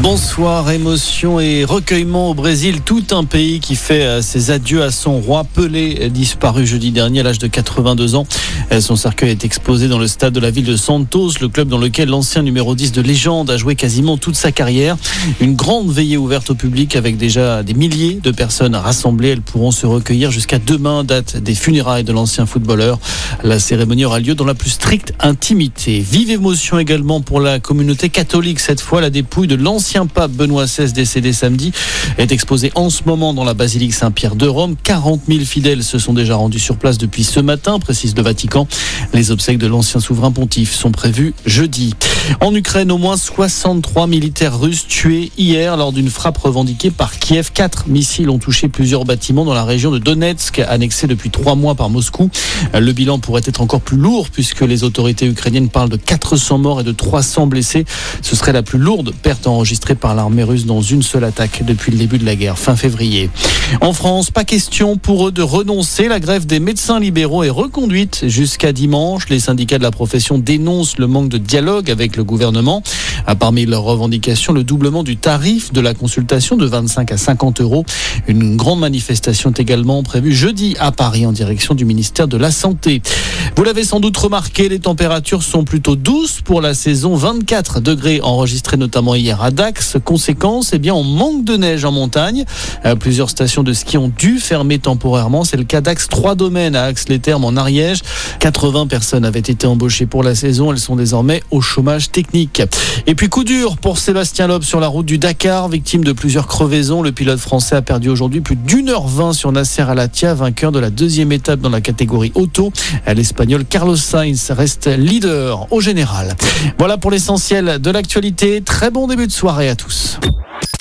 Bonsoir, émotion et recueillement au Brésil. Tout un pays qui fait euh, ses adieux à son roi Pelé, disparu jeudi dernier à l'âge de 82 ans. Euh, Son cercueil est exposé dans le stade de la ville de Santos, le club dans lequel l'ancien numéro 10 de légende a joué quasiment toute sa carrière. Une grande veillée ouverte au public avec déjà des milliers de personnes rassemblées. Elles pourront se recueillir jusqu'à demain, date des funérailles de l'ancien footballeur. La cérémonie aura lieu dans la plus stricte intimité. Vive émotion également pour la communauté catholique. Cette fois, la dépouille de l'ancien pape Benoît XVI décédé samedi est exposée en ce moment dans la basilique Saint-Pierre de Rome. 40 000 fidèles se sont déjà rendus sur place depuis ce matin, précise le Vatican. Les obsèques de l'ancien souverain pontife sont prévues jeudi. En Ukraine, au moins 63 militaires russes tués hier lors d'une frappe revendiquée par Kiev. Quatre missiles ont touché plusieurs bâtiments dans la région de Donetsk, annexée depuis trois mois par Moscou. Le bilan pourrait être encore plus lourd puisque les autorités ukrainiennes parlent de 400 morts et de 300 blessés. Ce serait la plus lourde perte enregistrée l'armée russe dans une seule attaque depuis le début de la guerre, fin février. En France, pas question pour eux de renoncer. La grève des médecins libéraux est reconduite jusqu'à dimanche. Les syndicats de la profession dénoncent le manque de dialogue avec le gouvernement. Parmi leurs revendications, le doublement du tarif de la consultation de 25 à 50 euros. Une grande manifestation est également prévue jeudi à Paris en direction du ministère de la Santé. Vous l'avez sans doute remarqué, les températures sont plutôt douces pour la saison. 24 degrés enregistrés notamment hier à Dax. Conséquence, eh bien, on manque de neige en montagne. Euh, plusieurs stations de ski ont dû fermer temporairement. C'est le cas d'Axe 3 domaines à Axe-les-Thermes en Ariège. 80 personnes avaient été embauchées pour la saison. Elles sont désormais au chômage technique. Puis coup dur pour Sébastien Loeb sur la route du Dakar, victime de plusieurs crevaisons. Le pilote français a perdu aujourd'hui plus d'une heure vingt sur Nasser Alatia, vainqueur de la deuxième étape dans la catégorie auto. L'Espagnol Carlos Sainz reste leader au général. Voilà pour l'essentiel de l'actualité. Très bon début de soirée à tous.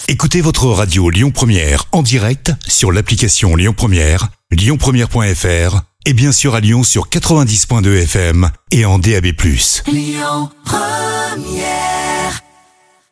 Écoutez votre radio Lyon Première en direct sur l'application Lyon Première, lyonpremière.fr et bien sûr à Lyon sur 90.2 FM et en DAB+. Lyon Première